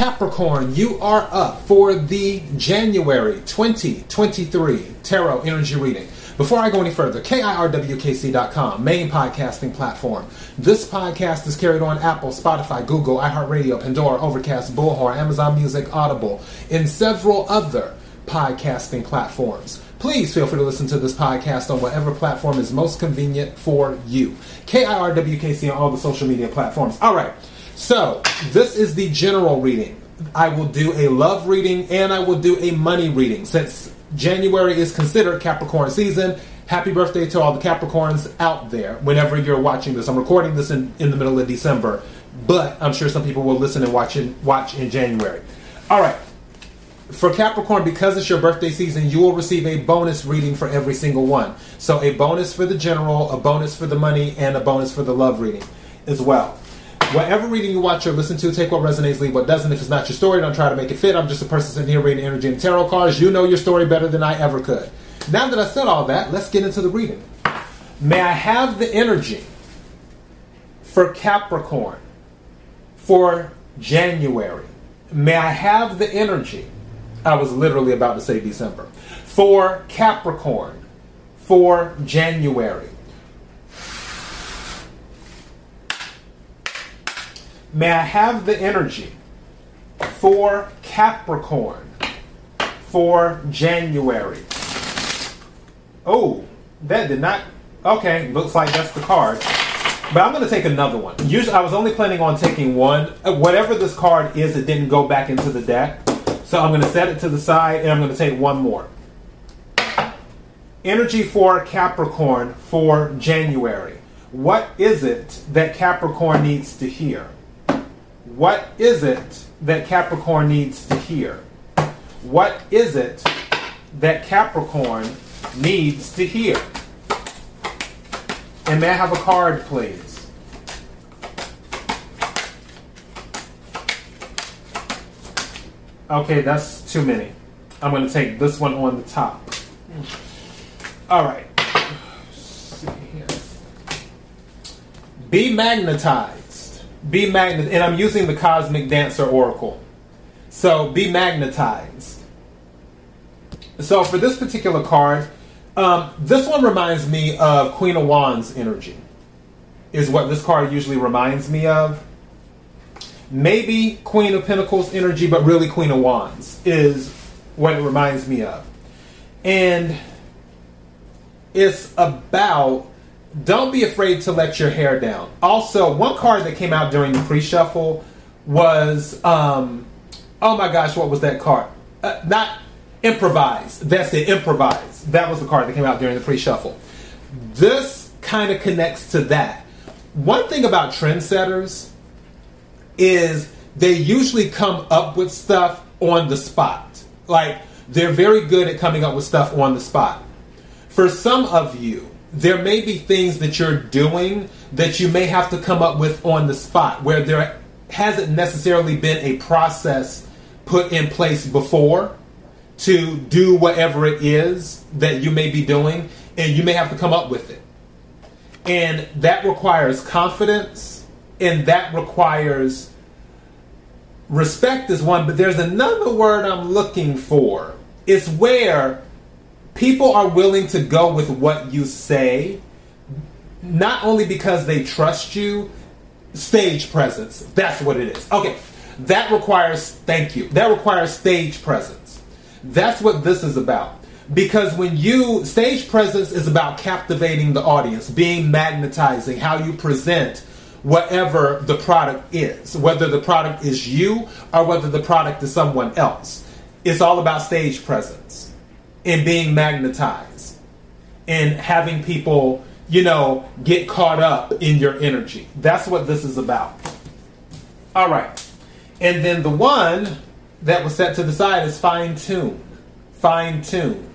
Capricorn, you are up for the January 2023 Tarot Energy Reading. Before I go any further, KIRWKC.com, main podcasting platform. This podcast is carried on Apple, Spotify, Google, iHeartRadio, Pandora, Overcast, Bullhorn, Amazon Music, Audible, and several other podcasting platforms. Please feel free to listen to this podcast on whatever platform is most convenient for you. KIRWKC on all the social media platforms. All right. So, this is the general reading. I will do a love reading and I will do a money reading. Since January is considered Capricorn season, happy birthday to all the Capricorns out there whenever you're watching this. I'm recording this in, in the middle of December, but I'm sure some people will listen and watch in, watch in January. All right. For Capricorn, because it's your birthday season, you will receive a bonus reading for every single one. So, a bonus for the general, a bonus for the money, and a bonus for the love reading as well. Whatever reading you watch or listen to, take what resonates, leave what doesn't. If it's not your story, don't try to make it fit. I'm just a person sitting here reading energy and tarot cards. You know your story better than I ever could. Now that I said all that, let's get into the reading. May I have the energy for Capricorn for January? May I have the energy? I was literally about to say December. For Capricorn for January. May I have the energy for Capricorn for January? Oh, that did not. Okay, looks like that's the card. But I'm going to take another one. Usually, I was only planning on taking one. Uh, whatever this card is, it didn't go back into the deck. So I'm going to set it to the side and I'm going to take one more. Energy for Capricorn for January. What is it that Capricorn needs to hear? What is it that Capricorn needs to hear? What is it that Capricorn needs to hear? And may I have a card, please? Okay, that's too many. I'm going to take this one on the top. All right. Be magnetized be magnet, and I'm using the Cosmic Dancer Oracle. So be magnetized. So for this particular card, um, this one reminds me of Queen of Wands energy. Is what this card usually reminds me of. Maybe Queen of Pentacles energy, but really Queen of Wands is what it reminds me of. And it's about don't be afraid to let your hair down. Also, one card that came out during the pre-shuffle was, um, oh my gosh, what was that card? Uh, not improvise. That's it, improvise. That was the card that came out during the pre-shuffle. This kind of connects to that. One thing about trendsetters is they usually come up with stuff on the spot. Like they're very good at coming up with stuff on the spot. For some of you, there may be things that you're doing that you may have to come up with on the spot where there hasn't necessarily been a process put in place before to do whatever it is that you may be doing, and you may have to come up with it. And that requires confidence, and that requires respect, is one, but there's another word I'm looking for. It's where people are willing to go with what you say, not only because they trust you, stage presence. That's what it is. Okay, that requires, thank you, that requires stage presence. That's what this is about. Because when you, stage presence is about captivating the audience, being magnetizing, how you present whatever the product is, whether the product is you or whether the product is someone else. It's all about stage presence in being magnetized and having people, you know, get caught up in your energy. That's what this is about. All right. And then the one that was set to the side is fine tune. Fine tune.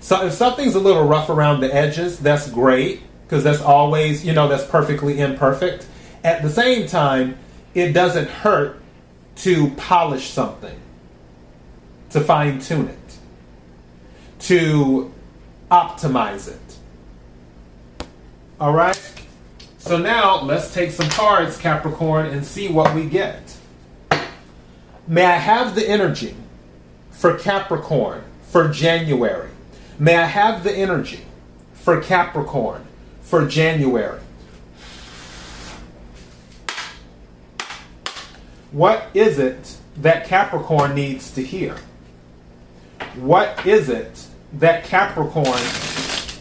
So if something's a little rough around the edges, that's great because that's always, you know, that's perfectly imperfect. At the same time, it doesn't hurt to polish something to fine tune it, to optimize it. All right? So now let's take some cards, Capricorn, and see what we get. May I have the energy for Capricorn for January? May I have the energy for Capricorn for January? What is it that Capricorn needs to hear? What is it that Capricorn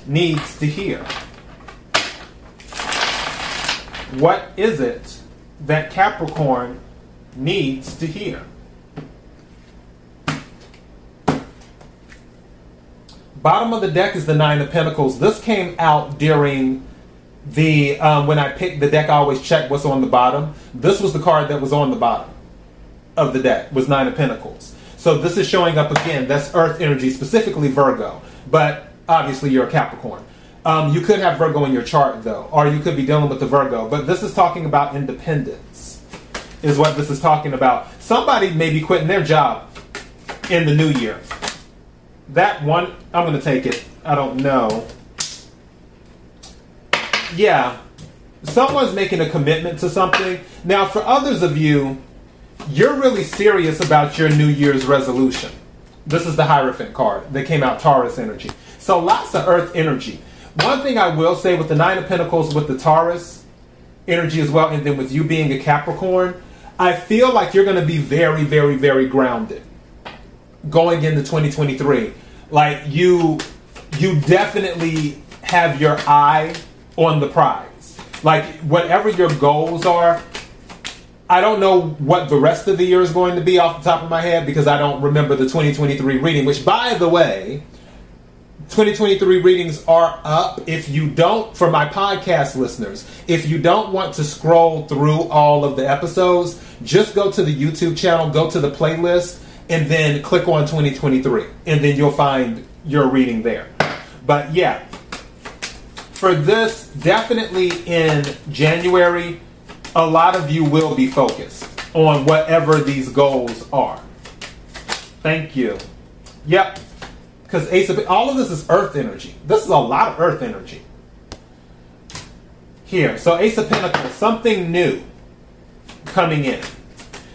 needs to hear? What is it that Capricorn needs to hear? Bottom of the deck is the Nine of Pentacles. This came out during the um, when I picked the deck. I always check what's on the bottom. This was the card that was on the bottom of the deck was Nine of Pentacles. So this is showing up again. That's Earth energy, specifically Virgo. But obviously you're a Capricorn. Um, you could have Virgo in your chart though, or you could be dealing with the Virgo. But this is talking about independence, is what this is talking about. Somebody may be quitting their job in the new year. That one, I'm going to take it. I don't know. Yeah, someone's making a commitment to something. Now, for others of you, you're really serious about your New Year's resolution. This is the Hierophant card that came out, Taurus energy. So lots of Earth energy. One thing I will say with the Nine of Pentacles, with the Taurus energy as well, and then with you being a Capricorn, I feel like you're going to be very, very, very grounded going into 2023. Like you, you definitely have your eye on the prize. Like whatever your goals are, I don't know what the rest of the year is going to be off the top of my head because I don't remember the 2023 reading, which, by the way, 2023 readings are up. If you don't, for my podcast listeners, if you don't want to scroll through all of the episodes, just go to the YouTube channel, go to the playlist, and then click on 2023. And then you'll find your reading there. But yeah, for this, definitely in January, a lot of you will be focused on whatever these goals are. Thank you. Yep. Because Ace of all of this is earth energy. This is a lot of earth energy. Here. So Ace of Pentacles, something new coming in.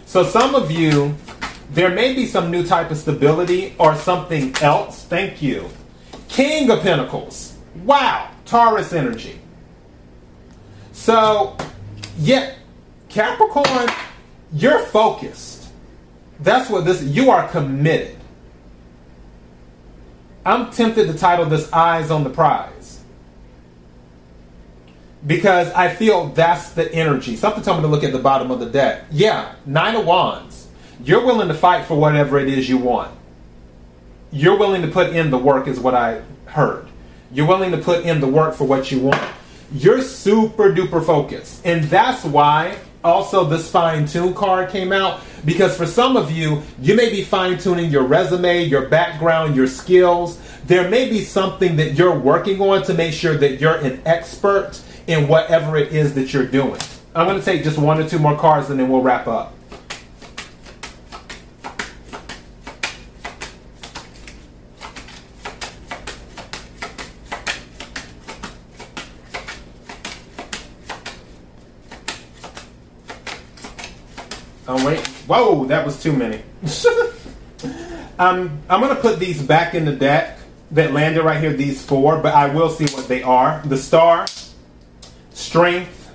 So some of you, there may be some new type of stability or something else. Thank you. King of Pentacles. Wow. Taurus energy. So Yet, Capricorn, you're focused. That's what this, you are committed. I'm tempted to title this Eyes on the Prize. Because I feel that's the energy. Something told me to look at the bottom of the deck. Yeah, Nine of Wands. You're willing to fight for whatever it is you want. You're willing to put in the work, is what I heard. You're willing to put in the work for what you want you're super duper focused. And that's why also this fine tune card came out because for some of you, you may be fine tuning your resume, your background, your skills. There may be something that you're working on to make sure that you're an expert in whatever it is that you're doing. I'm going to take just one or two more cards and then we'll wrap up. Oh wait, whoa, that was too many. um, I'm gonna put these back in the deck that landed right here. These four, but I will see what they are. The Star, Strength,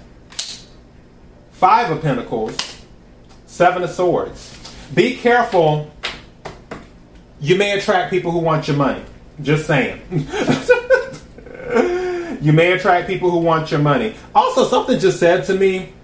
Five of Pentacles, Seven of Swords. Be careful. You may attract people who want your money. Just saying. you may attract people who want your money. Also, something just said to me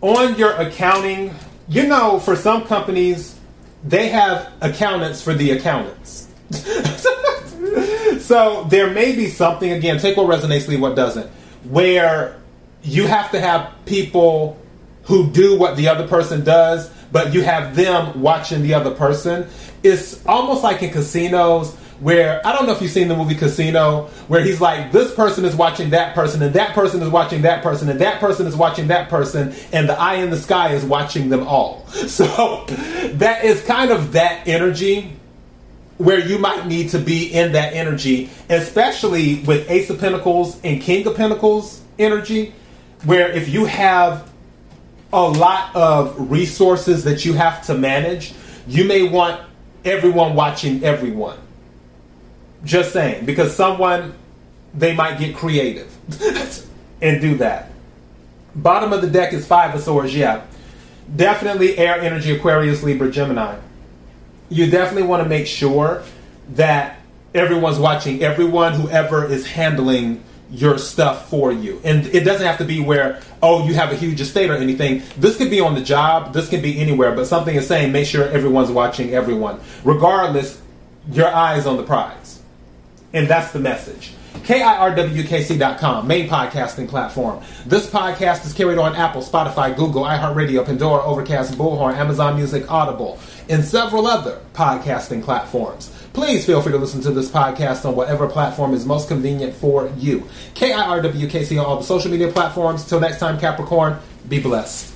on your accounting, you know, for some companies, they have accountants for the accountants. so there may be something, again, take what resonates, leave what doesn't, where you have to have people who do what the other person does, but you have them watching the other person. It's almost like in casinos where I don't know if you've seen the movie Casino, where he's like, this person is watching that person, and that person is watching that person, and that person is watching that person, and the eye in the sky is watching them all. So that is kind of that energy where you might need to be in that energy, especially with Ace of Pentacles and King of Pentacles energy, where if you have a lot of resources that you have to manage, you may want everyone watching everyone. Just saying, because someone they might get creative and do that. Bottom of the deck is five of swords, yeah. Definitely air energy, Aquarius, Libra, Gemini. You definitely want to make sure that everyone's watching everyone, whoever is handling your stuff for you. And it doesn't have to be where, oh, you have a huge estate or anything. This could be on the job, this could be anywhere, but something is saying make sure everyone's watching everyone. Regardless, your eyes on the prize. And that's the message. KIRWKC.com, main podcasting platform. This podcast is carried on Apple, Spotify, Google, iHeartRadio, Pandora, Overcast, Bullhorn, Amazon Music, Audible, and several other podcasting platforms. Please feel free to listen to this podcast on whatever platform is most convenient for you. KIRWKC on all the social media platforms. Till next time, Capricorn, be blessed.